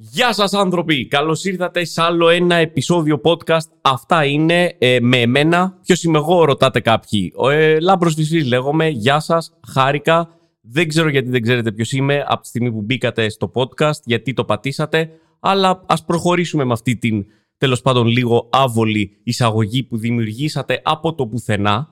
Γεια σας άνθρωποι, καλώς ήρθατε σε άλλο ένα επεισόδιο podcast. Αυτά είναι ε, με εμένα. Ποιος είμαι εγώ ρωτάτε κάποιοι. Ο ε, Λάμπρος Φυσφής λέγομαι. Γεια σας, χάρηκα. Δεν ξέρω γιατί δεν ξέρετε ποιος είμαι από τη στιγμή που μπήκατε στο podcast, γιατί το πατήσατε. Αλλά ας προχωρήσουμε με αυτή την τέλος πάντων λίγο άβολη εισαγωγή που δημιουργήσατε από το πουθενά.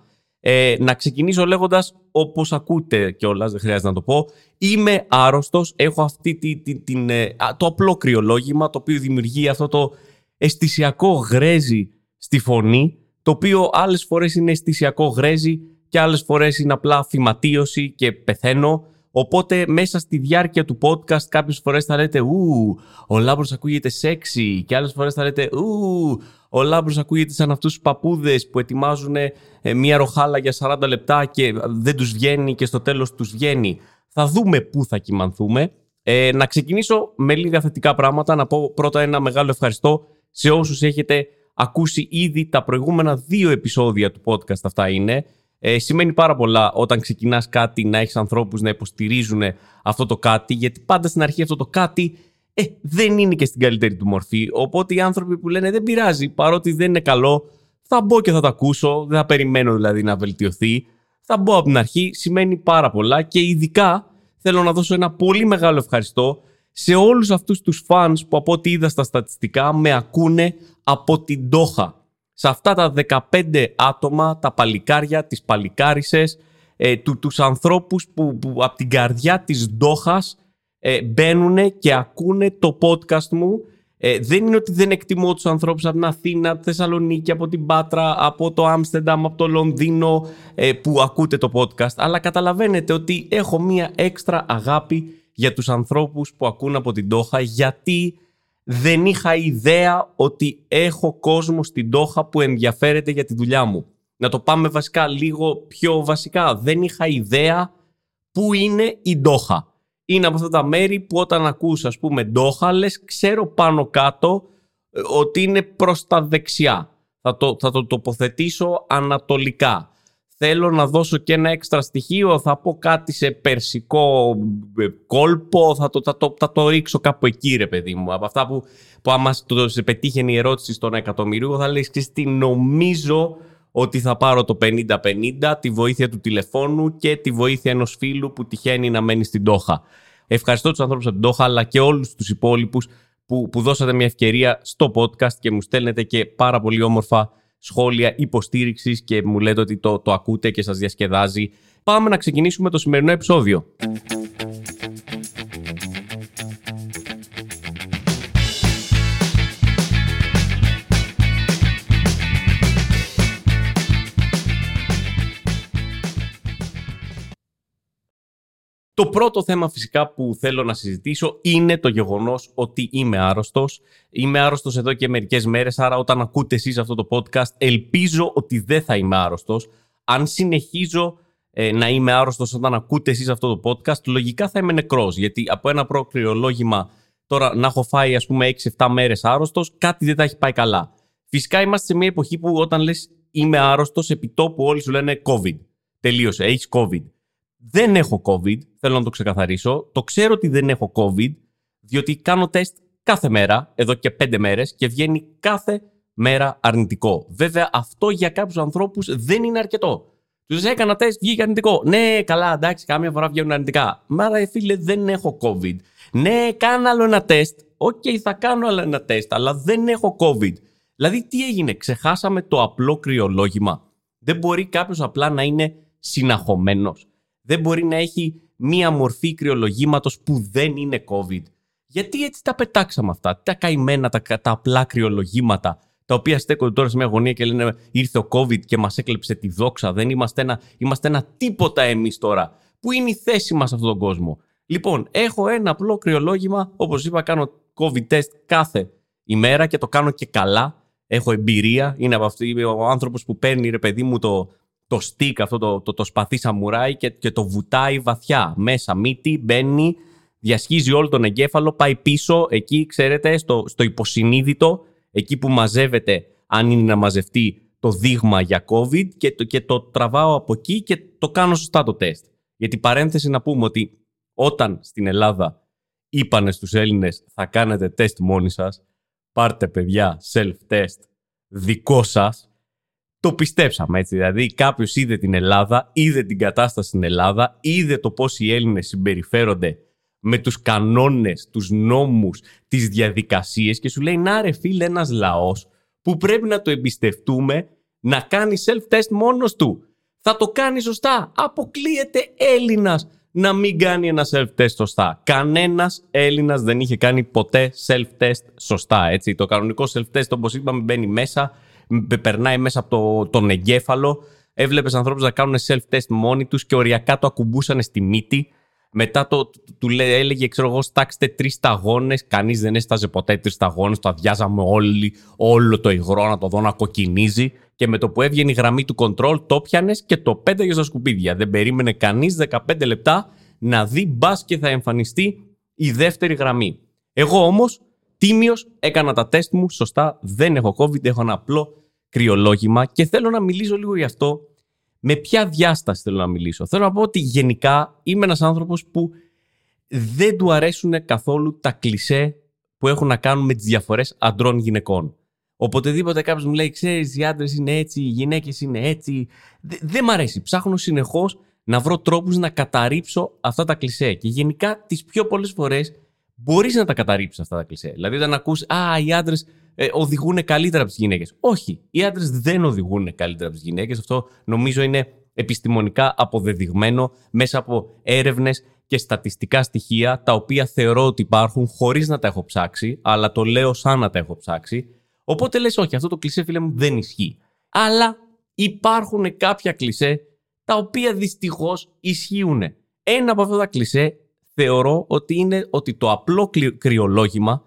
Ε, να ξεκινήσω λέγοντας, όπως ακούτε κιόλας, δεν χρειάζεται να το πω. Είμαι άρρωστος. Έχω αυτή τη, τη, την, ε, το απλό κρυολόγημα το οποίο δημιουργεί αυτό το αισθησιακό γρέζι στη φωνή. Το οποίο άλλες φορές είναι αισθησιακό γρέζι και άλλες φορές είναι απλά φυματίωση και πεθαίνω. Οπότε μέσα στη διάρκεια του podcast κάποιες φορές θα λέτε «Ου, ο Λάμπρος ακούγεται σεξι» και άλλες φορές θα λέτε «Ου, ο Λάμπρος ακούγεται σαν αυτούς τους παππούδες που ετοιμάζουν ε, μία ροχάλα για 40 λεπτά και δεν τους βγαίνει και στο τέλος τους βγαίνει». Θα δούμε πού θα κοιμανθούμε. Ε, να ξεκινήσω με λίγα θετικά πράγματα. Να πω πρώτα ένα μεγάλο ευχαριστώ σε όσους έχετε ακούσει ήδη τα προηγούμενα δύο επεισόδια του podcast αυτά είναι. Ε, σημαίνει πάρα πολλά όταν ξεκινάς κάτι να έχεις ανθρώπους να υποστηρίζουν αυτό το κάτι, γιατί πάντα στην αρχή αυτό το κάτι ε, δεν είναι και στην καλύτερη του μορφή. Οπότε οι άνθρωποι που λένε δεν πειράζει, παρότι δεν είναι καλό, θα μπω και θα το ακούσω, δεν θα περιμένω δηλαδή να βελτιωθεί. Θα μπω από την αρχή, σημαίνει πάρα πολλά και ειδικά θέλω να δώσω ένα πολύ μεγάλο ευχαριστώ σε όλους αυτούς τους fans που από ό,τι είδα στα στατιστικά με ακούνε από την Τόχα σε αυτά τα 15 άτομα, τα παλικάρια, τις παλικάρισες, ε, του, τους ανθρώπους που, που από την καρδιά της Ντόχας ε, μπαίνουν και ακούνε το podcast μου. Ε, δεν είναι ότι δεν εκτιμώ τους ανθρώπους από την Αθήνα, από τη Θεσσαλονίκη, από την Πάτρα, από το Άμστερνταμ, από το Λονδίνο ε, που ακούτε το podcast, αλλά καταλαβαίνετε ότι έχω μία έξτρα αγάπη για τους ανθρώπους που ακούν από την Τόχα γιατί δεν είχα ιδέα ότι έχω κόσμο στην Τόχα που ενδιαφέρεται για τη δουλειά μου. Να το πάμε βασικά λίγο πιο βασικά. Δεν είχα ιδέα πού είναι η Ντόχα. Είναι από αυτά τα μέρη που όταν ακούς ας πούμε Ντόχα λες ξέρω πάνω κάτω ε, ότι είναι προς τα δεξιά. Θα το, θα το τοποθετήσω ανατολικά θέλω να δώσω και ένα έξτρα στοιχείο, θα πω κάτι σε περσικό ε, κόλπο, θα το, θα το, θα το ρίξω κάπου εκεί ρε παιδί μου. Από αυτά που, που άμα το, σε πετύχαινε η ερώτηση στον εκατομμυρίο θα λέει τι νομίζω ότι θα πάρω το 50-50, τη βοήθεια του τηλεφώνου και τη βοήθεια ενός φίλου που τυχαίνει να μένει στην Τόχα. Ευχαριστώ τους ανθρώπους από την Τόχα αλλά και όλους τους υπόλοιπους που, που δώσατε μια ευκαιρία στο podcast και μου στέλνετε και πάρα πολύ όμορφα σχόλια υποστήριξης και μου λέτε ότι το, το ακούτε και σας διασκεδάζει. Πάμε να ξεκινήσουμε το σημερινό επεισόδιο. Το πρώτο θέμα φυσικά που θέλω να συζητήσω είναι το γεγονός ότι είμαι άρρωστος. Είμαι άρρωστος εδώ και μερικές μέρες, άρα όταν ακούτε εσείς αυτό το podcast ελπίζω ότι δεν θα είμαι άρρωστος. Αν συνεχίζω ε, να είμαι άρρωστος όταν ακούτε εσείς αυτό το podcast, λογικά θα είμαι νεκρός, γιατί από ένα προκριολόγημα τώρα να έχω φάει ας πούμε 6-7 μέρες άρρωστος, κάτι δεν θα έχει πάει καλά. Φυσικά είμαστε σε μια εποχή που όταν λες είμαι άρρωστος, επί τόπου όλοι σου λένε COVID. Τελείωσε, έχεις COVID. Δεν έχω COVID, θέλω να το ξεκαθαρίσω. Το ξέρω ότι δεν έχω COVID, διότι κάνω τεστ κάθε μέρα, εδώ και πέντε μέρες, και βγαίνει κάθε μέρα αρνητικό. Βέβαια, αυτό για κάποιους ανθρώπους δεν είναι αρκετό. Τους έκανα τεστ, βγήκε αρνητικό. Ναι, καλά, εντάξει, κάμια φορά βγαίνουν αρνητικά. Μα ρε φίλε, δεν έχω COVID. Ναι, κάνω άλλο ένα τεστ. OK, okay, θα κάνω άλλο ένα τεστ, αλλά δεν έχω COVID. Δηλαδή, τι έγινε, ξεχάσαμε το απλό κρυολόγημα. Δεν μπορεί κάποιος απλά να είναι συναχωμένος δεν μπορεί να έχει μία μορφή κρυολογήματος που δεν είναι COVID. Γιατί έτσι τα πετάξαμε αυτά, τα καημένα, τα, τα απλά κρυολογήματα, τα οποία στέκονται τώρα σε μια γωνία και λένε ήρθε ο COVID και μας έκλεψε τη δόξα. Δεν είμαστε ένα, είμαστε ένα τίποτα εμείς τώρα. Πού είναι η θέση μας σε αυτόν τον κόσμο; Λοιπόν, έχω ένα απλό κρυολόγημα, όπως είπα, κάνω COVID test κάθε ημέρα και το κάνω και καλά. Έχω εμπειρία. Είναι από αυτή, ο άνθρωπος που παίρνει, ρε παιδί μου, το, το stick, αυτό το, το, το σπαθί σαμουράι και, και το βουτάει βαθιά. Μέσα μύτη, μπαίνει, διασχίζει όλο τον εγκέφαλο, πάει πίσω, εκεί ξέρετε, στο, στο υποσυνείδητο, εκεί που μαζεύεται, αν είναι να μαζευτεί το δείγμα για COVID και το, και το τραβάω από εκεί και το κάνω σωστά το τεστ. Γιατί παρένθεση να πούμε ότι όταν στην Ελλάδα είπανε στους Έλληνες θα κάνετε τεστ μόνοι σας, πάρτε παιδιά self-test δικό σας, το πιστέψαμε έτσι. Δηλαδή κάποιος είδε την Ελλάδα, είδε την κατάσταση στην Ελλάδα, είδε το πώς οι Έλληνες συμπεριφέρονται με τους κανόνες, τους νόμους, τις διαδικασίες και σου λέει να ρε φίλε ένας λαός που πρέπει να το εμπιστευτούμε να κάνει self-test μόνος του. Θα το κάνει σωστά. Αποκλείεται Έλληνας να μην κάνει ένα self-test σωστά. Κανένας Έλληνας δεν είχε κάνει ποτέ self-test σωστά. Έτσι. Το κανονικό self-test, όπως είπαμε, μπαίνει μέσα, περνάει μέσα από το, τον εγκέφαλο. Έβλεπες ανθρώπους να κάνουν self-test μόνοι τους και οριακά το ακουμπούσαν στη μύτη. Μετά το, του έλεγε, ξέρω εγώ, στάξτε τρεις σταγόνες. Κανείς δεν έσταζε ποτέ τρεις σταγόνες. Το αδειάζαμε όλοι, όλο το υγρό να το δω να κοκκινίζει. Και με το που έβγαινε η γραμμή του control, το πιανε και το πέταγες στα σκουπίδια. Δεν περίμενε κανείς 15 λεπτά να δει μπας και θα εμφανιστεί η δεύτερη γραμμή. Εγώ όμως, τίμιος, έκανα τα τεστ μου σωστά. Δεν έχω COVID, έχω ένα απλό κρυολόγημα και θέλω να μιλήσω λίγο γι' αυτό με ποια διάσταση θέλω να μιλήσω; Θέλω να πω ότι γενικά είμαι ένας άνθρωπος που δεν του αρέσουν καθόλου τα κλισέ που έχουν να κάνουν με τις διαφορές αντρών γυναικών. Οποτεδήποτε κάποιος μου λέει, ξέρεις, οι άντρες είναι έτσι, οι γυναίκες είναι έτσι. Δεν μ' αρέσει. Ψάχνω συνεχώς να βρω τρόπους να καταρρύψω αυτά τα κλισέ. Και γενικά τις πιο πολλές φορές μπορείς να τα καταρρύψεις αυτά τα κλισέ. Δηλαδή, όταν ακούς, Α, οι άντρες ε, οδηγούν καλύτερα από τις γυναίκες. Όχι, οι άντρες δεν οδηγούν καλύτερα από τις γυναίκες. Αυτό νομίζω είναι επιστημονικά αποδεδειγμένο μέσα από έρευνες και στατιστικά στοιχεία τα οποία θεωρώ ότι υπάρχουν χωρίς να τα έχω ψάξει, αλλά το λέω σαν να τα έχω ψάξει. Οπότε λες όχι, αυτό το κλισέ φίλε μου δεν ισχύει. Αλλά υπάρχουν κάποια κλισέ τα οποία δυστυχώς ισχύουν. Ένα από αυτά τα κλισέ θεωρώ ότι είναι ότι το απλό κρυολόγημα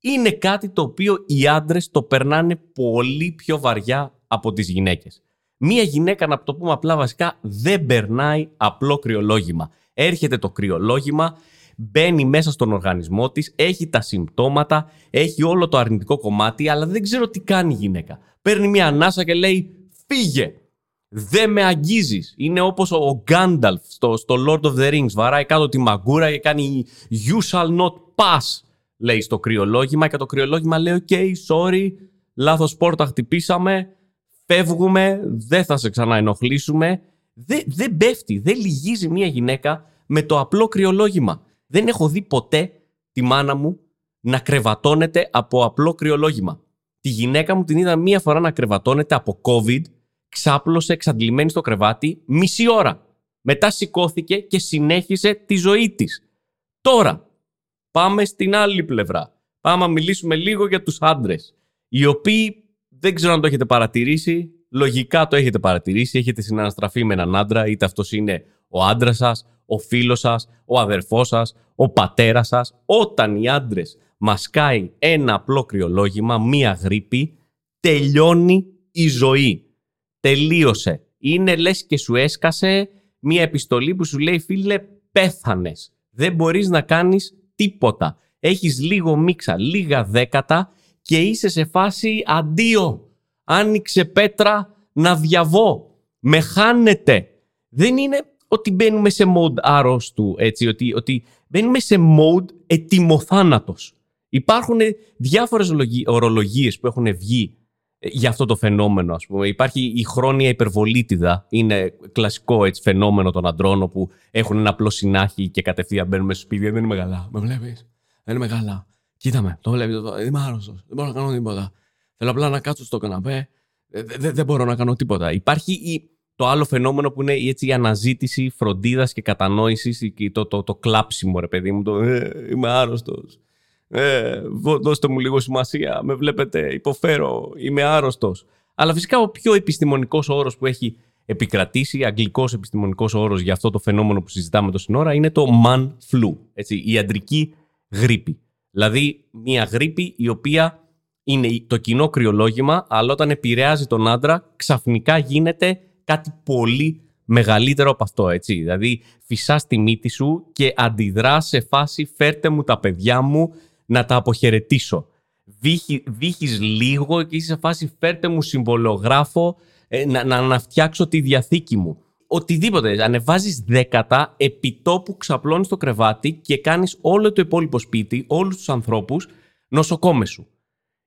είναι κάτι το οποίο οι άντρες το περνάνε πολύ πιο βαριά από τις γυναίκες. Μία γυναίκα, να το πούμε απλά βασικά, δεν περνάει απλό κρυολόγημα. Έρχεται το κρυολόγημα, μπαίνει μέσα στον οργανισμό της, έχει τα συμπτώματα, έχει όλο το αρνητικό κομμάτι, αλλά δεν ξέρω τι κάνει η γυναίκα. Παίρνει μια ανάσα και λέει «Φύγε! Δεν με αγγίζεις!» Είναι όπως ο Γκάνταλφ στο, στο Lord of the Rings. Βαράει κάτω τη μαγκούρα και κάνει «You shall not pass!» λέει στο κρυολόγημα και το κρυολόγημα λέει «Ok, sorry, λάθος πόρτα χτυπήσαμε, φεύγουμε, δεν θα σε ξαναενοχλήσουμε». Δεν, δεν πέφτει, δεν λυγίζει μια γυναίκα με το απλό κρυολόγημα. Δεν έχω δει ποτέ τη μάνα μου να κρεβατώνεται από απλό κρυολόγημα. Τη γυναίκα μου την είδα μία φορά να κρεβατώνεται από COVID, ξάπλωσε εξαντλημένη στο κρεβάτι μισή ώρα. Μετά σηκώθηκε και συνέχισε τη ζωή της. Τώρα, πάμε στην άλλη πλευρά. Πάμε να μιλήσουμε λίγο για τους άντρες. Οι οποίοι δεν ξέρω αν το έχετε παρατηρήσει. Λογικά το έχετε παρατηρήσει. Έχετε συναναστραφεί με έναν άντρα, είτε αυτός είναι ο άντρας σας, ο φίλος σας, ο αδερφός σας, ο πατέρας σας. Όταν οι άντρες μας κάει ένα απλό κρυολόγημα, μία γρήπη, τελειώνει η ζωή. Τελείωσε. Είναι λες και σου έσκασε μία επιστολή που σου λέει φίλε πέθανες. Δεν μπορείς να κάνεις τίποτα. Έχεις λίγο μίξα, λίγα δέκατα και είσαι σε φάση αντίο. Άνοιξε πέτρα να διαβώ. Με χάνετε. Δεν είναι ότι μπαίνουμε σε mode άρρωστου, έτσι, ότι, ότι μπαίνουμε σε mode ετοιμοθάνατος. Υπάρχουν διάφορες ορολογίες που έχουν βγει ε, για αυτό το φαινόμενο, ας πούμε. Υπάρχει η χρόνια υπερβολίτιδα, είναι κλασικό έτσι, φαινόμενο των αντρών που έχουν ένα απλό συνάχη και κατευθείαν μπαίνουν μέσα στο σπίτι. Δεν είναι μεγάλα. Με βλέπεις; Δεν είναι μεγάλα. Κοίτα με, το βλέπεις. Δεν είμαι άρρωστος. Δεν μπορώ να κάνω τίποτα. Θέλω απλά να κάτσω στο καναπέ. Δεν, δεν, δεν μπορώ να κάνω τίποτα. Υπάρχει η, το άλλο φαινόμενο που είναι έτσι, η αναζήτηση φροντίδας και κατανόησης, το, το, το, κλάψιμο, ρε παιδί μου. Το ε, είμαι άρρωστος. Ε, δώστε μου λίγο σημασία. Με βλέπετε, υποφέρω, είμαι άρρωστος. Αλλά φυσικά ο πιο επιστημονικός όρος που έχει επικρατήσει, αγγλικός επιστημονικός όρος για αυτό το φαινόμενο που συζητάμε το σύνορα, είναι το man flu. Έτσι, η αντρική γρήπη. Δηλαδή, μια γρήπη η οποία είναι το κοινό κρυολόγημα, αλλά όταν επηρεάζει τον άντρα, ξαφνικά γίνεται κάτι πολύ μεγαλύτερο από αυτό, έτσι. Δηλαδή, φυσάς τη μύτη σου και αντιδράς σε φάση φέρτε μου τα παιδιά μου να τα αποχαιρετήσω. Βύχει, λίγο και είσαι σε φάση φέρτε μου συμβολογράφο ε, να, να, να φτιάξω τη διαθήκη μου. οτιδήποτε. Ανεβάζεις δέκατα, επιτόπου ξαπλώνεις το κρεβάτι και κάνεις όλο το υπόλοιπο σπίτι, όλους τους ανθρώπους, νοσοκόμες σου.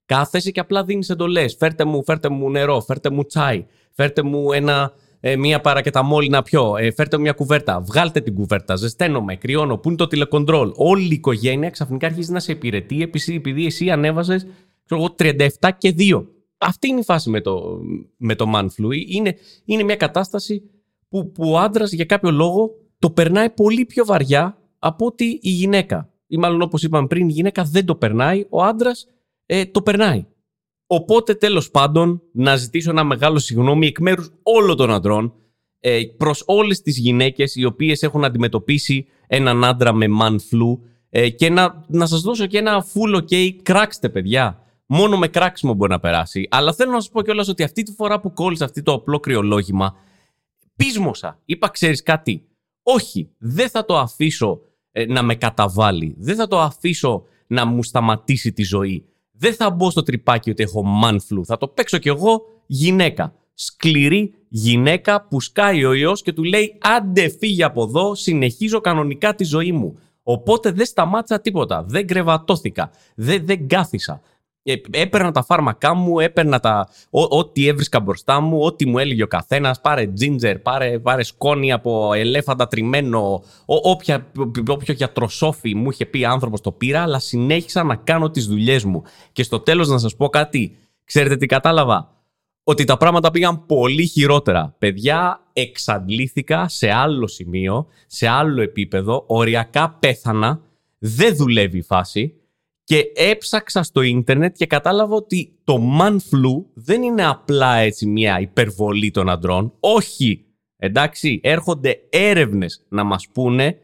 Κάθεσαι και απλά δίνεις εντολές. Φέρτε μου, φέρτε μου νερό, φέρτε μου τσάι, φέρτε μου ένα, ε, μία παρακεταμόλη να πιω, ε, φέρτε μου μια κουβέρτα. Βγάλτε την κουβέρτα, ζεσταίνομαι, κρυώνω, πού είναι το τηλεκοντρόλ. Όλη η οικογένεια ξαφνικά αρχίζει να σε υπηρετεί επειδή εσύ ανέβαζες 37 και 2. Αυτή είναι η φάση με το, με το man flu. Είναι, είναι μια κατάσταση που, που ο άντρας για κάποιο λόγο το περνάει πολύ πιο βαριά από ότι η γυναίκα. Ή μάλλον όπως είπαμε πριν, η γυναίκα δεν το περνάει, ο άντρας ε, το περνάει. Οπότε τέλος πάντων να ζητήσω ένα μεγάλο συγγνώμη εκ μέρους όλων των αντρών ε, προς όλες τις γυναίκες οι οποίες έχουν αντιμετωπίσει έναν άντρα με man flu ε, και να, να σας δώσω και ένα full ok, κράξτε παιδιά. Μόνο με κράξιμο μπορεί να περάσει. Αλλά θέλω να σας πω κιόλας ότι αυτή τη φορά που κόλλησε αυτό το απλό κρυολόγημα, πείσμωσα. Είπα, ξέρεις κάτι; Όχι, δεν θα το αφήσω ε, να με καταβάλει. Δεν θα το αφήσω να μου σταματήσει τη ζωή. Δεν θα μπω στο τρυπάκι ότι έχω μάνφλου. Θα το παίξω κι εγώ γυναίκα. Σκληρή γυναίκα που σκάει ο ιός και του λέει άντε φύγει από εδώ, συνεχίζω κανονικά τη ζωή μου. Οπότε δεν σταμάτησα τίποτα, δεν κρεβατώθηκα, δεν, δεν κάθισα. Ε, έπαιρνα τα φάρμακά μου, έπαιρνα τα, ό,τι έβρισκα μπροστά μου, ό,τι μου έλεγε ο καθένας. Πάρε τζίντζερ, πάρε, πάρε σκόνη από ελέφαντα τριμμένο. όποια, όποιο γιατροσόφι μου είχε πει άνθρωπος το πήρα, αλλά συνέχισα να κάνω τις δουλειές μου. Και στο τέλος να σας πω κάτι. Ξέρετε τι κατάλαβα; Ότι τα πράγματα πήγαν πολύ χειρότερα. Παιδιά, εξαντλήθηκα σε άλλο σημείο, σε άλλο επίπεδο. Οριακά πέθανα. Δεν δουλεύει η φάση. Και έψαξα στο ίντερνετ και κατάλαβα ότι το man flu δεν είναι απλά έτσι μια υπερβολή των αντρών. Όχι. Εντάξει, έρχονται έρευνες να μας πούνε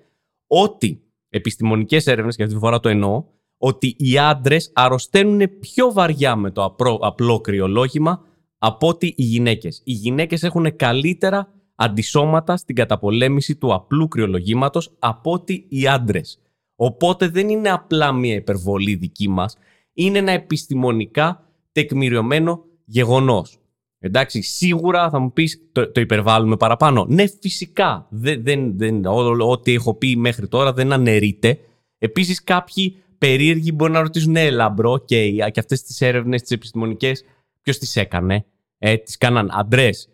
ότι, επιστημονικές έρευνες και αυτή τη φορά το εννοώ, ότι οι άντρες αρρωσταίνουν πιο βαριά με το απλό κρυολόγημα από ότι οι γυναίκες. Οι γυναίκες έχουν καλύτερα αντισώματα στην καταπολέμηση του απλού κρυολογήματος από ότι οι άντρες. Οπότε δεν είναι απλά μια υπερβολή δική μας, είναι ένα επιστημονικά τεκμηριωμένο γεγονός. Εντάξει, σίγουρα θα μου πεις το, το υπερβάλλουμε παραπάνω. Ναι, φυσικά. Δεν, δεν, δεν, ό,τι έχω πει μέχρι τώρα δεν αναιρείται. Επίσης κάποιοι περίεργοι μπορεί να ρωτήσουν ναι, λαμπρό και, και αυτές τις έρευνες, τις επιστημονικές, ποιος τις έκανε. Ε, τις κάναν αντρές.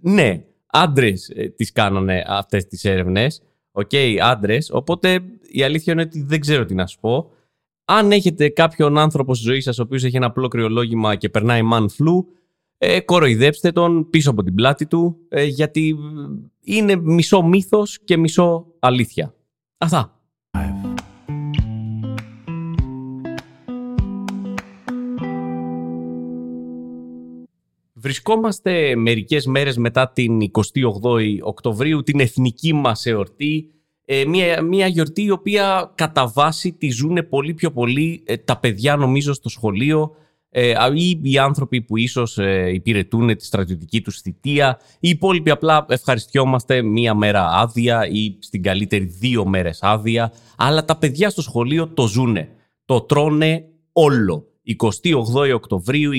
Ναι, άντρες ε, τις κάνανε αυτές τις έρευνες. OK, okay, άντρες. Οπότε η αλήθεια είναι ότι δεν ξέρω τι να σου πω. Αν έχετε κάποιον άνθρωπο στη ζωή σας ο οποίος έχει ένα απλό κρυολόγημα και περνάει man flu, ε, κοροϊδέψτε τον πίσω από την πλάτη του, ε, γιατί είναι μισό μύθος και μισό αλήθεια. Αυτά. Βρισκόμαστε μερικές μέρες μετά την 28η Οκτωβρίου, την εθνική μας εορτή, ε, μια, μια γιορτή η οποία κατά βάση τη ζουν πολύ πιο πολύ ε, τα παιδιά νομίζω στο σχολείο ε, ή οι άνθρωποι που ίσως υπηρετούν τη στρατιωτική τους θητεία. Οι υπόλοιποι απλά ευχαριστιόμαστε μία μέρα άδεια ή στην καλύτερη δύο μέρες άδεια. Αλλά τα παιδιά στο σχολείο το ζούνε. Το τρώνε όλο. 28 Οκτωβρίου,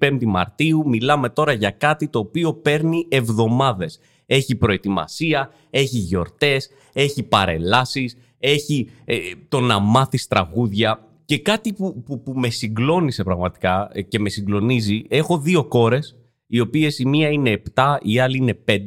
25 Μαρτίου, μιλάμε τώρα για κάτι το οποίο παίρνει εβδομάδες. Έχει προετοιμασία, έχει γιορτές, έχει παρελάσεις, έχει ε, το να μάθεις τραγούδια και κάτι που, που, που με συγκλώνησε πραγματικά ε, και με συγκλονίζει. Έχω δύο κόρες, οι οποίες η μία είναι 7, η άλλη είναι 5.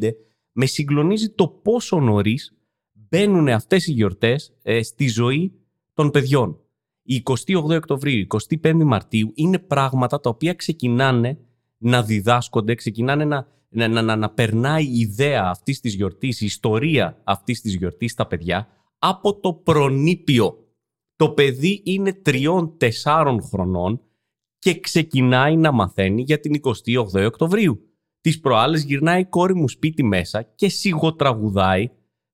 Με συγκλονίζει το πόσο νωρίς μπαίνουν αυτές οι γιορτές ε, στη ζωή των παιδιών. Η 28 Οκτωβρίου, 25 Μαρτίου είναι πράγματα τα οποία ξεκινάνε να διδάσκονται, ξεκινάνε να, να, να, να, περνάει η ιδέα αυτής της γιορτής, η ιστορία αυτής της γιορτής στα παιδιά από το προνήπιο. Το παιδί είναι τριών-τεσσάρων χρονών και ξεκινάει να μαθαίνει για την 28 Οκτωβρίου. Τις προάλλες γυρνάει η κόρη μου σπίτι μέσα και σιγοτραγουδάει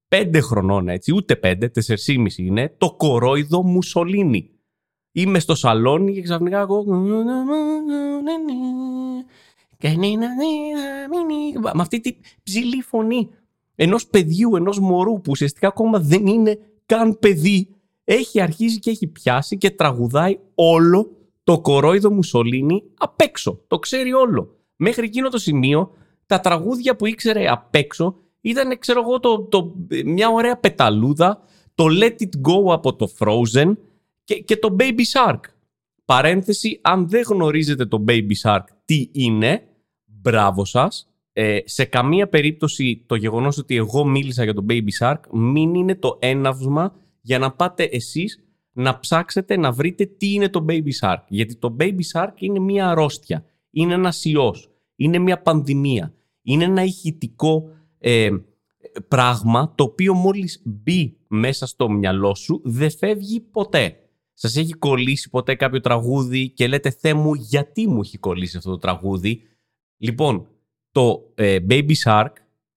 πέντε χρονών έτσι, ούτε πέντε, τεσσερσήμιση είναι, το κορόιδο Μουσολίνη. Είμαι στο σαλόνι και ξαφνικά εγώ. Με αυτή τη ψηλή φωνή ενός παιδιού, ενός μωρού που ουσιαστικά ακόμα δεν είναι καν παιδί, έχει αρχίσει και έχει πιάσει και τραγουδάει όλο το κορόιδο Μουσολίνη απ' έξω. Το ξέρει όλο. Μέχρι εκείνο το σημείο, τα τραγούδια που ήξερε απ' έξω ήταν, ξέρω εγώ, το, το, μια ωραία πεταλούδα, το Let It Go από το Frozen και, και το Baby Shark. Παρένθεση, αν δεν γνωρίζετε το Baby Shark τι είναι, μπράβο σας. Ε, σε καμία περίπτωση το γεγονός ότι εγώ μίλησα για το Baby Shark μην είναι το έναυσμα για να πάτε εσείς να ψάξετε να βρείτε τι είναι το Baby Shark. Γιατί το Baby Shark είναι μια αρρώστια, είναι ένα ιός, είναι μια πανδημία, είναι ένα ηχητικό ε, πράγμα το οποίο μόλις μπει μέσα στο μυαλό σου δεν φεύγει ποτέ. Σας έχει κολλήσει ποτέ κάποιο τραγούδι και λέτε «Θεέ μου, γιατί μου έχει κολλήσει αυτό το τραγούδι». Λοιπόν, το ε, Baby Shark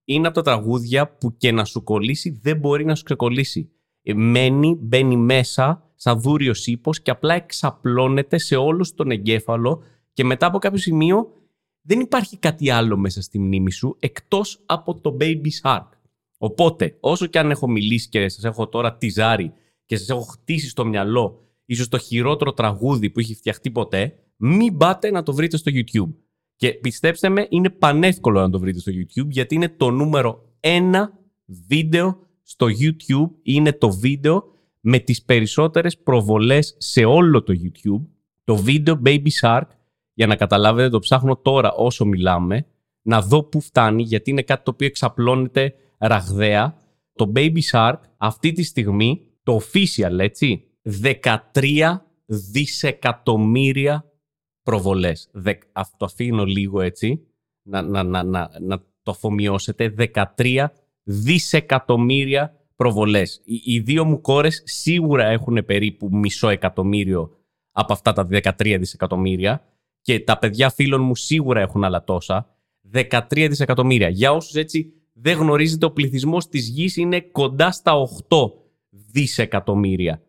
είναι από τα τραγούδια που και να σου κολλήσει δεν μπορεί να σου ξεκολλήσει. Ε, μένει, μπαίνει μέσα σαν δούριος ύπος και απλά εξαπλώνεται σε όλο τον εγκέφαλο και μετά από κάποιο σημείο δεν υπάρχει κάτι άλλο μέσα στη μνήμη σου εκτός από το Baby Shark. Οπότε, όσο και αν έχω μιλήσει και σας έχω τώρα τυζάρει και σας έχω χτίσει στο μυαλό ίσως το χειρότερο τραγούδι που έχει φτιαχτεί ποτέ, μην πάτε να το βρείτε στο YouTube. Και πιστέψτε με, είναι πανεύκολο να το βρείτε στο YouTube γιατί είναι το νούμερο ένα βίντεο στο YouTube. Είναι το βίντεο με τις περισσότερες προβολές σε όλο το YouTube. Το βίντεο Baby Shark, για να καταλάβετε το ψάχνω τώρα όσο μιλάμε, να δω πού φτάνει γιατί είναι κάτι το οποίο εξαπλώνεται ραγδαία. Το Baby Shark αυτή τη στιγμή, το official έτσι, 13 δισεκατομμύρια προβολές. Αυτό αφήνω λίγο έτσι, να, να, να, να, να το αφομοιώσετε. 13 δισεκατομμύρια προβολές. Οι, οι δύο μου κόρες σίγουρα έχουν περίπου μισό εκατομμύριο από αυτά τα 13 δισεκατομμύρια και τα παιδιά φίλων μου σίγουρα έχουν άλλα τόσα. 13 δισεκατομμύρια. Για όσους έτσι δεν γνωρίζετε, ο πληθυσμός της γης είναι κοντά στα 8 δισεκατομμύρια.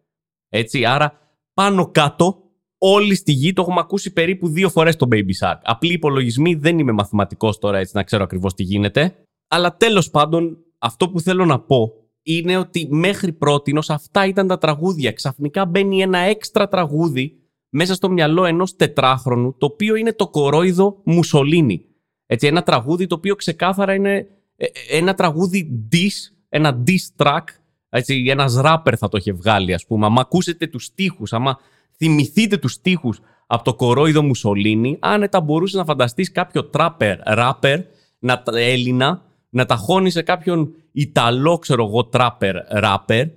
Έτσι, άρα πάνω κάτω όλοι στη γη το έχουμε ακούσει περίπου δύο φορές το Baby Shark. Απλοί υπολογισμοί, δεν είμαι μαθηματικός τώρα έτσι να ξέρω ακριβώς τι γίνεται. Αλλά τέλος πάντων, αυτό που θέλω να πω είναι ότι μέχρι πρότινος αυτά ήταν τα τραγούδια. Ξαφνικά μπαίνει ένα έξτρα τραγούδι μέσα στο μυαλό ενός τετράχρονου, το οποίο είναι το κορόιδο Μουσολίνη. Έτσι, ένα τραγούδι το οποίο ξεκάθαρα είναι ε, ε, ένα τραγούδι diss, ένα diss track έτσι, ένας ράπερ θα το είχε βγάλει, ας πούμε. Άμα ακούσετε τους στίχους, άμα θυμηθείτε τους στίχους από το κορόιδο Μουσολίνη, άνετα μπορούσες να φανταστείς κάποιο τράπερ, ράπερ, να, Έλληνα, να ταχώνει σε κάποιον Ιταλό, ξέρω εγώ, τράπερ, ράπερ,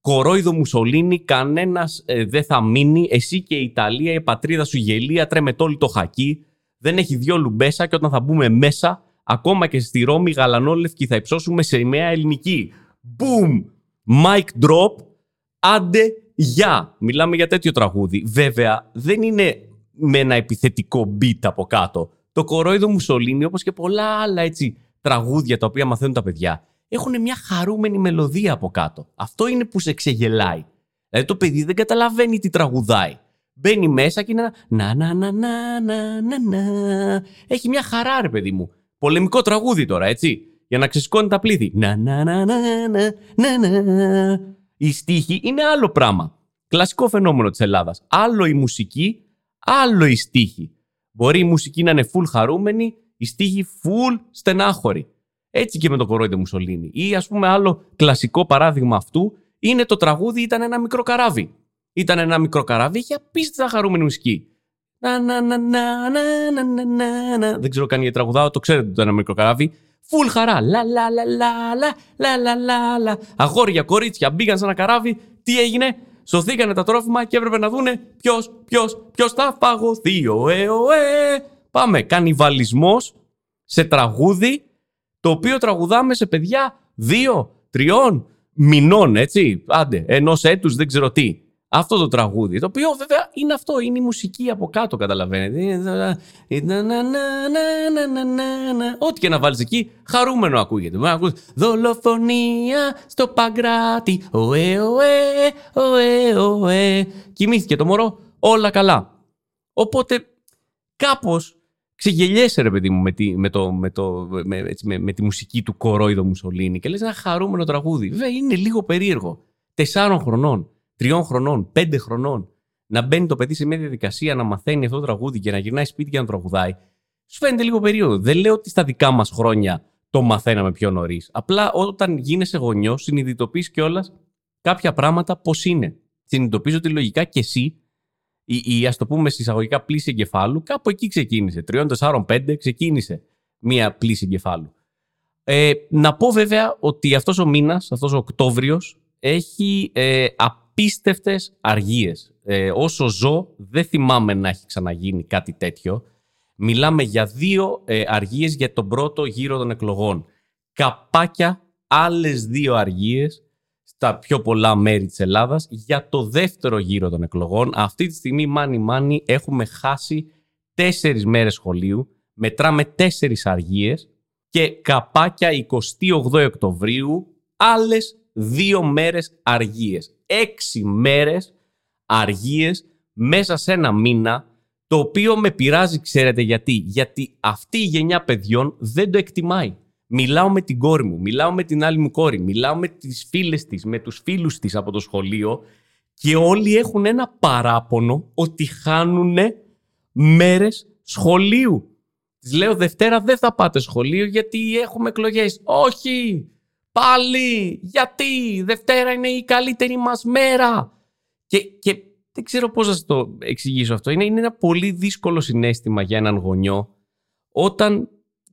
κορόιδο Μουσολίνη, κανένας ε, δεν θα μείνει. Εσύ και η Ιταλία, η πατρίδα σου γελία, τρέμεται όλη το χακί. Δεν έχει δυο λουμπέσα και όταν θα μπούμε μέσα, ακόμα και στη Ρώμη γαλανόλευκη θα υψώσουμε σε ημέα ελληνική. Μπούμ! Mic drop, άντε γεια. Μιλάμε για τέτοιο τραγούδι. Βέβαια, δεν είναι με ένα επιθετικό beat από κάτω. Το κορόιδο Μουσολίνη, όπως και πολλά άλλα έτσι τραγούδια τα οποία μαθαίνουν τα παιδιά, έχουν μια χαρούμενη μελωδία από κάτω. Αυτό είναι που σε ξεγελάει. Δηλαδή το παιδί δεν καταλαβαίνει τι τραγουδάει. Μπαίνει μέσα και είναι ένα να να να να να να Έχει μια χαρά ρε παιδί μου. Πολεμικό τραγούδι τώρα, έτσι για να ξεσηκώνει τα πλήθη. Να, να, να, να, να, να, να. Η στίχη είναι άλλο πράγμα. Κλασικό φαινόμενο της Ελλάδας. Άλλο η μουσική, άλλο η στίχη. Μπορεί η μουσική να είναι full χαρούμενη, η στίχη full στενάχωρη. Έτσι και με το κορόιδε Μουσολίνη. Ή ας πούμε άλλο κλασικό παράδειγμα αυτού είναι το τραγούδι ήταν ένα μικρό καράβι. Ήταν ένα μικρό καράβι, είχε απίστευτα χαρούμενη μουσική. Να, να, να, να, να, να, να, να. Δεν ξέρω καν γιατί τραγουδάω, το ξέρετε το ένα μικρό καράβι. Φουλ χαρά. Λα λα λα λα λα λα λα λα Αγόρια, κορίτσια μπήκαν σε ένα καράβι. Τι έγινε, σωθήκανε τα τρόφιμα και έπρεπε να δούνε ποιος, ποιος, ποιος θα φαγωθεί. Ωε, ωε. Πάμε. Κανιβαλισμός σε τραγούδι το οποίο τραγουδάμε σε παιδιά δύο, τριών μηνών, έτσι. Άντε, ενός έτους δεν ξέρω τι αυτό το τραγούδι. Το οποίο βέβαια είναι αυτό, είναι η μουσική από κάτω, καταλαβαίνετε. Ό,τι και να βάλεις εκεί, χαρούμενο ακούγεται. Δολοφονία στο παγκράτη. Ωε, ωε, ωε, ωε. Κοιμήθηκε το μωρό, όλα καλά. Οπότε κάπως ξεγελιέσαι ρε παιδί μου με τη, με το, με το, με, έτσι, με, με τη μουσική του κορόιδο Μουσολίνη και λες ένα χαρούμενο τραγούδι. Βέβαια είναι λίγο περίεργο. Τεσσάρων χρονών τριών χρονών, πέντε χρονών, να μπαίνει το παιδί σε μια διαδικασία να μαθαίνει αυτό το τραγούδι και να γυρνάει σπίτι και να τραγουδάει, σου φαίνεται λίγο περίοδο. Δεν λέω ότι στα δικά μας χρόνια το μαθαίναμε πιο νωρίς. Απλά όταν γίνεσαι γονιός, συνειδητοποιείς κιόλας κάποια πράγματα πώς είναι. Συνειδητοποιείς ότι λογικά κι εσύ, η, η ας το πούμε συσσαγωγικά πλήση εγκεφάλου, κάπου εκεί ξεκίνησε. 3, 4, 5 ξεκίνησε μία πλήση εγκεφάλου. Ε, να πω βέβαια ότι αυτός ο μήνας, αυτός ο Οκτώβριος, έχει ε, απίστευτες αργίες. Ε, όσο ζω, δεν θυμάμαι να έχει ξαναγίνει κάτι τέτοιο. Μιλάμε για δύο ε, αργίες για τον πρώτο γύρο των εκλογών. Καπάκια άλλες δύο αργίες στα πιο πολλά μέρη της Ελλάδας για το δεύτερο γύρο των εκλογών. Αυτή τη στιγμή, μάνι μάνι, έχουμε χάσει τέσσερις μέρες σχολείου. Μετράμε τέσσερις αργίες και καπάκια 28 Οκτωβρίου άλλες δύο μέρες αργίες. Έξι μέρες αργίες μέσα σε ένα μήνα το οποίο με πειράζει, ξέρετε γιατί. Γιατί αυτή η γενιά παιδιών δεν το εκτιμάει. Μιλάω με την κόρη μου, μιλάω με την άλλη μου κόρη, μιλάω με τις φίλες της, με τους φίλους της από το σχολείο και όλοι έχουν ένα παράπονο ότι χάνουν μέρες σχολείου. Της λέω Δευτέρα δεν θα πάτε σχολείο γιατί έχουμε εκλογές. Όχι! Πάλι! Γιατί! Δευτέρα είναι η καλύτερη μας μέρα! Και, και δεν ξέρω πώς να σας το εξηγήσω αυτό. Είναι, είναι ένα πολύ δύσκολο συνέστημα για έναν γονιό όταν,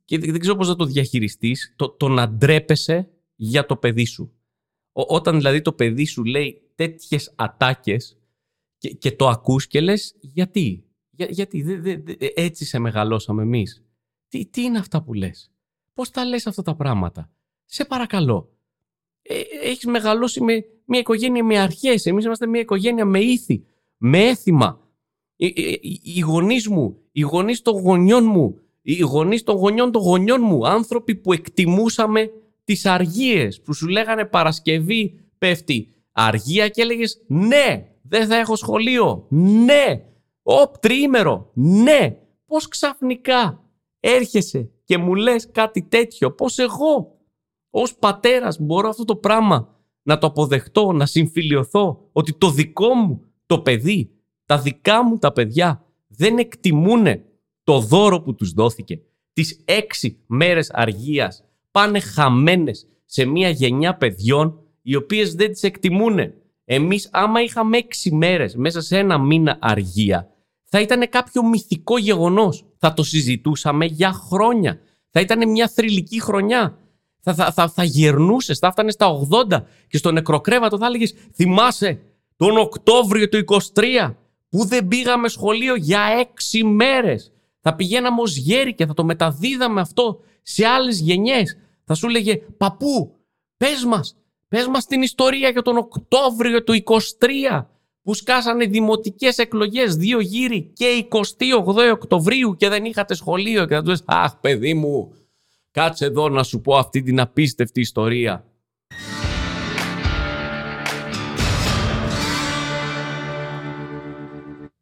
και δεν ξέρω πώς να το διαχειριστείς, το, το να ντρέπεσαι για το παιδί σου. όταν δηλαδή το παιδί σου λέει τέτοιες ατάκες και, και το ακούς και λες γιατί; Για, γιατί; Δε, δε, δε, έτσι σε μεγαλώσαμε εμείς. Τι, τι είναι αυτά που λες; Πώς τα λες αυτά τα πράγματα; Σε παρακαλώ. Ε, έχεις μεγαλώσει με μια οικογένεια με αρχές. Εμείς είμαστε μια οικογένεια με ήθη, με έθιμα. Οι, οι, οι γονείς μου, οι γονείς των γονιών μου, οι γονείς των γονιών των γονιών μου, άνθρωποι που εκτιμούσαμε τις αργίες, που σου λέγανε Παρασκευή πέφτει αργία και έλεγες ναι, δεν θα έχω σχολείο, ναι, οπ, τριήμερο, ναι. Πώς ξαφνικά έρχεσαι και μου λες κάτι τέτοιο, πώς εγώ ως πατέρας μπορώ αυτό το πράγμα να το αποδεχτώ, να συμφιλιωθώ, ότι το δικό μου το παιδί, τα δικά μου τα παιδιά δεν εκτιμούν το δώρο που τους δόθηκε. Τις έξι μέρες αργίας πάνε χαμένες σε μια γενιά παιδιών οι οποίες δεν τις εκτιμούν. Εμείς άμα είχαμε έξι μέρες μέσα σε ένα μήνα αργία θα ήταν κάποιο μυθικό γεγονός. Θα το συζητούσαμε για χρόνια. Θα ήταν μια θρηλυκή χρονιά. Θα, θα, θα, θα γερνούσες, θα έφτανες στα 80 και στο νεκροκρέβατο θα έλεγες Θυμάσαι τον Οκτώβριο του 23 που δεν πήγαμε σχολείο για έξι μέρες. Θα πηγαίναμε ως γέροι και θα το μεταδίδαμε αυτό σε άλλες γενιές. Θα σου έλεγε «Παππού, πες μας, πες μας την ιστορία για τον Οκτώβριο του 23 που σκάσανε δημοτικές εκλογές δύο γύρι και 28 Οκτωβρίου και δεν είχατε σχολείο και θα του «Αχ παιδί μου, κάτσε εδώ να σου πω αυτή την απίστευτη ιστορία».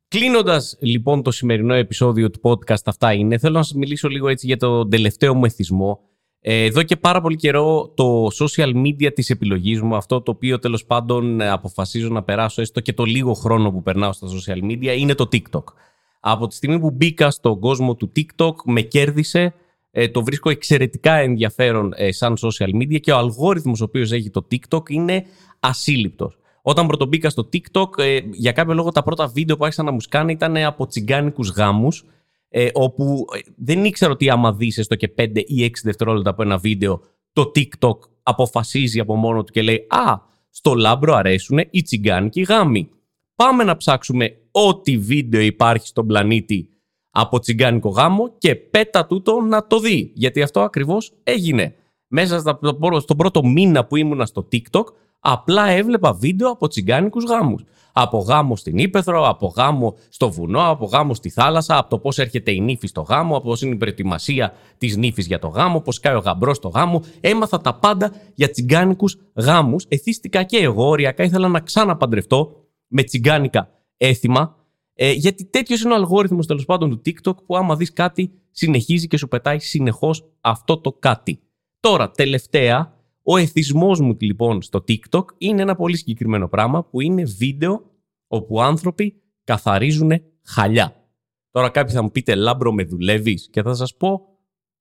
Κλείνοντας λοιπόν το σημερινό επεισόδιο του podcast, αυτά είναι. Θέλω να σας μιλήσω λίγο έτσι για τον τελευταίο μου εθισμό. Ε, εδώ και πάρα πολύ καιρό το social media της επιλογής μου, αυτό το οποίο τέλος πάντων ε, αποφασίζω να περάσω έστω και το λίγο χρόνο που περνάω στα social media, είναι το TikTok. Από τη στιγμή που μπήκα στον κόσμο του TikTok, με κέρδισε, ε, το βρίσκω εξαιρετικά ενδιαφέρον σαν social media και ο αλγόριθμος ο οποίος έχει το TikTok είναι ασύλληπτος. Όταν πρωτομπήκα στο TikTok, για κάποιο λόγο τα πρώτα βίντεο που άρχισαν να μου σκάνε ήταν από τσιγκάνικους γάμους ε, όπου ε, δεν ήξερα ότι άμα δεις έστω και 5 ή 6 δευτερόλεπτα από ένα βίντεο, το TikTok αποφασίζει από μόνο του και λέει «Α, στο λάμπρο αρέσουν οι τσιγκάνικοι γάμοι. Πάμε να ψάξουμε ό,τι βίντεο υπάρχει στον πλανήτη από τσιγκάνικο γάμο και πέτα τούτο να το δει. Γιατί αυτό ακριβώς έγινε. Μέσα στον πρώτο μήνα που ήμουνα στο TikTok, απλά έβλεπα βίντεο από τσιγκάνικους γάμους από γάμο στην Ήπεθρο, από γάμο στο βουνό, από γάμο στη θάλασσα, από το πώς έρχεται η νύφη στο γάμο, από πώς είναι η προετοιμασία της νύφης για το γάμο, πώς κάει ο γαμπρός στο γάμο. Έμαθα τα πάντα για τσιγκάνικους γάμους. Εθίστηκα και εγώ, οριακά ήθελα να ξαναπαντρευτώ με τσιγκάνικα έθιμα. Ε, γιατί τέτοιος είναι ο αλγόριθμος τέλος πάντων του TikTok που άμα δεις κάτι, συνεχίζει και σου πετάει συνεχώς αυτό το κάτι. Τώρα, τελευταία, ο εθισμός μου λοιπόν στο TikTok είναι ένα πολύ συγκεκριμένο πράγμα που είναι βίντεο όπου άνθρωποι καθαρίζουν χαλιά. Τώρα κάποιοι θα μου πείτε λάμπρο με δουλεύεις και θα σας πω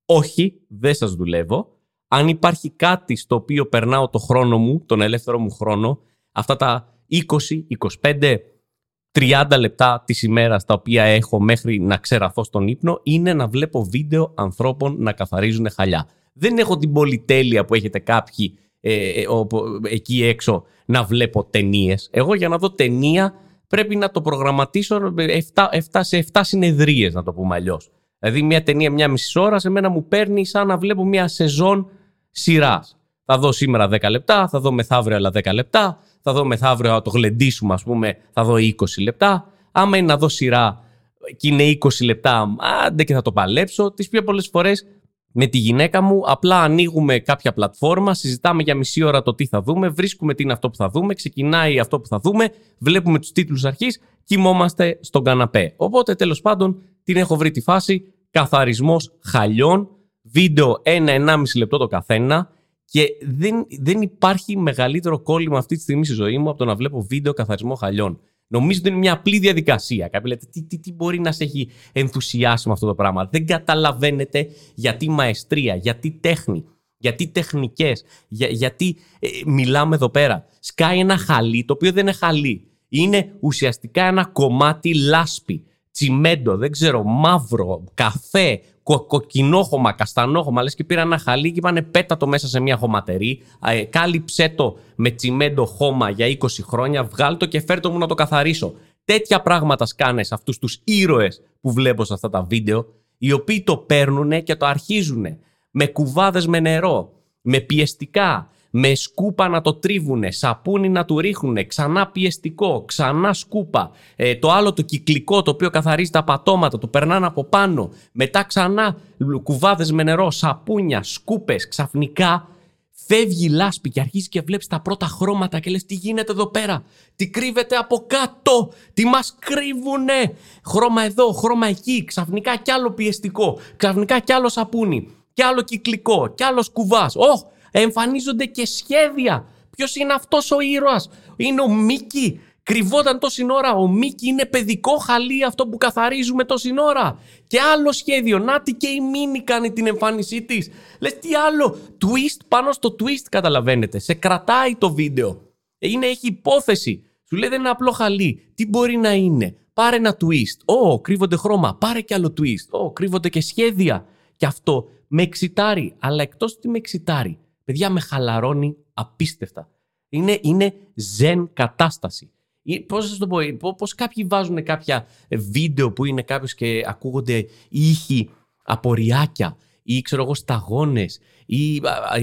όχι δεν σας δουλεύω αν υπάρχει κάτι στο οποίο περνάω το χρόνο μου, τον ελεύθερο μου χρόνο, αυτά τα 20, 25, 30 λεπτά της ημέρας τα οποία έχω μέχρι να ξεραθώ στον ύπνο είναι να βλέπω βίντεο ανθρώπων να καθαρίζουν χαλιά. Δεν έχω την πολυτέλεια που έχετε κάποιοι ε, ε εκεί έξω να βλέπω ταινίες. Εγώ για να δω ταινία πρέπει να το προγραμματίσω 7, 7 σε 7 συνεδρίες να το πούμε αλλιώς. Δηλαδή μια ταινία μια μισή ώρα σε μένα μου παίρνει σαν να βλέπω μια σεζόν σειράς. Θα δω σήμερα 10 λεπτά, θα δω μεθαύριο άλλα 10 λεπτά, θα δω μεθαύριο να το γλεντήσουμε, ας πούμε, θα δω 20 λεπτά. Άμα είναι να δω σειρά και είναι 20 λεπτά, άντε και θα το παλέψω. Τις πιο πολλές φορές με τη γυναίκα μου απλά ανοίγουμε κάποια πλατφόρμα, συζητάμε για μισή ώρα το τι θα δούμε, βρίσκουμε τι είναι αυτό που θα δούμε, ξεκινάει αυτό που θα δούμε, βλέπουμε τους τίτλους αρχής, κοιμόμαστε στον καναπέ. Οπότε τέλος πάντων την έχω βρει τη φάση, καθαρισμός χαλιών, βίντεο 1-1,5 λεπτό το καθένα και δεν, δεν υπάρχει μεγαλύτερο κόλλημα αυτή τη στιγμή στη ζωή μου από το να βλέπω βίντεο καθαρισμό χαλιών. Νομίζω ότι είναι μια απλή διαδικασία. Κάποιοι λέτε, τι, τι, τι μπορεί να σε έχει ενθουσιάσει με αυτό το πράγμα. Δεν καταλαβαίνετε γιατί μαεστρία, γιατί τέχνη, γιατί τεχνικές, για, γιατί ε, μιλάμε εδώ πέρα. Σκάει ένα χαλί, το οποίο δεν είναι χαλί. Είναι ουσιαστικά ένα κομμάτι λάσπη, τσιμέντο, δεν ξέρω, μαύρο, καφέ, κο, κοκκινόχωμα, καστανόχωμα, λες και πήρα ένα χαλί και είπανε πέτα το μέσα σε μια χωματερή, ε, κάλυψέ το με τσιμέντο χώμα για 20 χρόνια, βγάλ το και φέρ μου να το καθαρίσω. Τέτοια πράγματα σκάνες σε αυτούς τους ήρωες που βλέπω σε αυτά τα βίντεο, οι οποίοι το παίρνουν και το αρχίζουν με κουβάδες με νερό, με πιεστικά, με σκούπα να το τρίβουνε, σαπούνι να του ρίχνουνε, ξανά πιεστικό, ξανά σκούπα. Ε, το άλλο το κυκλικό το οποίο καθαρίζει τα πατώματα, το περνάνε από πάνω. Μετά ξανά κουβάδες με νερό, σαπούνια, σκούπες. Ξαφνικά φεύγει η λάσπη και αρχίζει και βλέπεις τα πρώτα χρώματα και λες τι γίνεται εδώ πέρα, τι κρύβεται από κάτω, τι μας κρύβουνε; Χρώμα εδώ, χρώμα εκεί, ξαφνικά κι άλλο πιεστικό, ξαφνικά κι άλλο σαπούνι, κι άλλο κυκλικό, κι άλλος κουβάς. Oh, εμφανίζονται και σχέδια. Ποιος είναι αυτός ο ήρωας, Είναι ο Μίκη. Κρυβόταν τόση ώρα. Ο Μίκη είναι παιδικό χαλί αυτό που καθαρίζουμε τόση ώρα. Και άλλο σχέδιο. Νάτι και η Μίνη κάνει την εμφάνισή της. Λες τι άλλο. Twist πάνω στο twist καταλαβαίνετε. Σε κρατάει το βίντεο. Είναι, έχει υπόθεση. Σου λέει δεν είναι απλό χαλί. Τι μπορεί να είναι; Πάρε ένα twist. Ω, κρύβονται χρώμα. Πάρε κι άλλο twist. Ω, κρύβονται και σχέδια. Και αυτό με εξητάρει. Αλλά εκτός ότι με εξητάρει, παιδιά με χαλαρώνει απίστευτα. Είναι, είναι ζεν κατάσταση. Πώς να το πω, πώς κάποιοι βάζουν κάποια βίντεο που είναι κάποιος και ακούγονται ήχοι από ριάκια ή ξέρω εγώ σταγόνες ή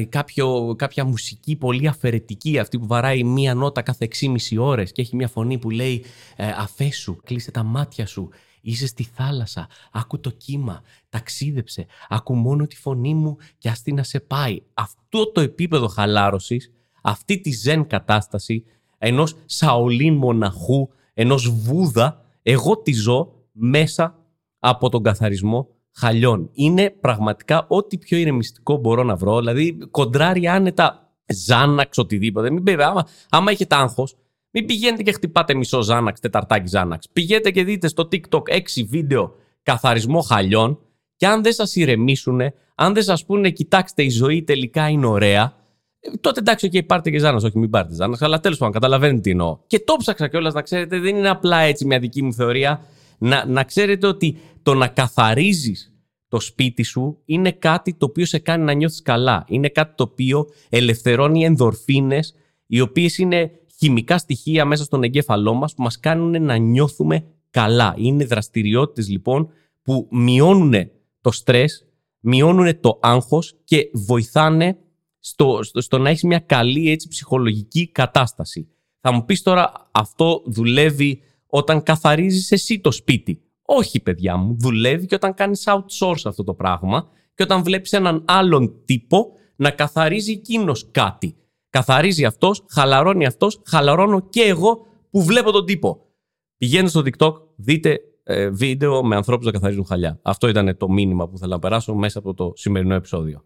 κάποιο, κάποια μουσική πολύ αφαιρετική αυτή που βαράει μία νότα κάθε 6,5 ώρες και έχει μία φωνή που λέει ε, αφέσου, κλείσε τα μάτια σου Είσαι στη θάλασσα, άκου το κύμα, ταξίδεψε, άκου μόνο τη φωνή μου και αστεί να σε πάει. Αυτό το επίπεδο χαλάρωσης, αυτή τη ζεν κατάσταση ενός σαολίν μοναχού, ενός βούδα, εγώ τη ζω μέσα από τον καθαρισμό χαλιών. Είναι πραγματικά ό,τι πιο ηρεμιστικό μπορώ να βρω. Δηλαδή, κοντράρει άνετα ζάναξ, οτιδήποτε. Μην πει, άμα, άμα έχετε άγχος, μην πηγαίνετε και χτυπάτε μισό Ζάναξ, τεταρτάκι Ζάναξ. Πηγαίνετε και δείτε στο TikTok 6 βίντεο καθαρισμό χαλιών και αν δεν σας ηρεμήσουν, αν δεν σας πούνε κοιτάξτε η ζωή τελικά είναι ωραία, ε, τότε εντάξει, okay, πάρτε και Ζάναξ. Όχι, μην πάρτε Ζάναξ, αλλά τέλος πάντων καταλαβαίνετε τι εννοώ. Και το ψάξα κιόλας να ξέρετε, δεν είναι απλά έτσι μια δική μου θεωρία. Να, να ξέρετε ότι το να καθαρίζεις το σπίτι σου είναι κάτι το οποίο σε κάνει να νιώθεις καλά. Είναι κάτι το οποίο ελευθερώνει ενδορφίνες οι οποίες είναι χημικά στοιχεία μέσα στον εγκέφαλό μας που μας κάνουν να νιώθουμε καλά. Είναι δραστηριότητες λοιπόν που μειώνουν το στρες, μειώνουν το άγχος και βοηθάνε στο, στο, να έχεις μια καλή έτσι, ψυχολογική κατάσταση. Θα μου πεις τώρα αυτό δουλεύει όταν καθαρίζεις εσύ το σπίτι; Όχι παιδιά μου, δουλεύει και όταν κάνεις outsource αυτό το πράγμα και όταν βλέπεις έναν άλλον τύπο να καθαρίζει εκείνος κάτι. Καθαρίζει αυτός, χαλαρώνει αυτός, χαλαρώνω και εγώ που βλέπω τον τύπο. Πηγαίνετε στο TikTok, δείτε ε, βίντεο με ανθρώπους να καθαρίζουν χαλιά. Αυτό ήταν το μήνυμα που θέλω να περάσω μέσα από το σημερινό επεισόδιο.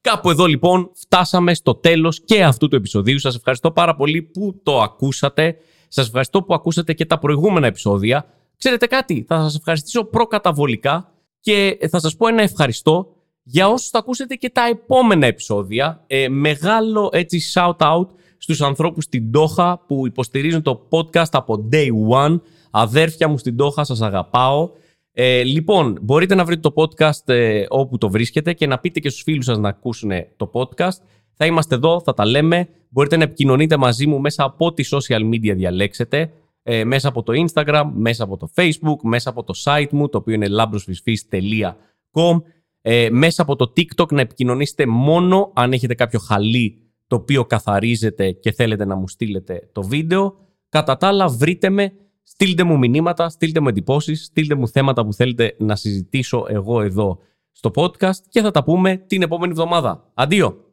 Κάπου εδώ λοιπόν φτάσαμε στο τέλος και αυτού του επεισοδίου. Σας ευχαριστώ πάρα πολύ που το ακούσατε. Σας ευχαριστώ που ακούσατε και τα προηγούμενα επεισόδια. Ξέρετε κάτι, θα σας ευχαριστήσω προκαταβολικά και θα σας πω ένα ευχαριστώ για όσους θα ακούσετε και τα επόμενα επεισόδια. Ε, μεγάλο έτσι shout out στους ανθρώπους στην Τόχα που υποστηρίζουν το podcast από day one. Αδέρφια μου στην Τόχα, σας αγαπάω. Ε, λοιπόν, μπορείτε να βρείτε το podcast ε, όπου το βρίσκετε και να πείτε και στους φίλους σας να ακούσουν το podcast. Θα είμαστε εδώ, θα τα λέμε. Μπορείτε να επικοινωνείτε μαζί μου μέσα από ό,τι social media διαλέξετε. Ε, μέσα από το Instagram, μέσα από το Facebook, μέσα από το site μου, το οποίο είναι lambrosfisfis.com. Ε, μέσα από το TikTok να επικοινωνήσετε μόνο αν έχετε κάποιο χαλί το οποίο καθαρίζετε και θέλετε να μου στείλετε το βίντεο. Κατά τα άλλα, βρείτε με, στείλτε μου μηνύματα, στείλτε μου εντυπώσεις, στείλτε μου θέματα που θέλετε να συζητήσω εγώ εδώ στο podcast και θα τα πούμε την επόμενη εβδομάδα. Αντίο!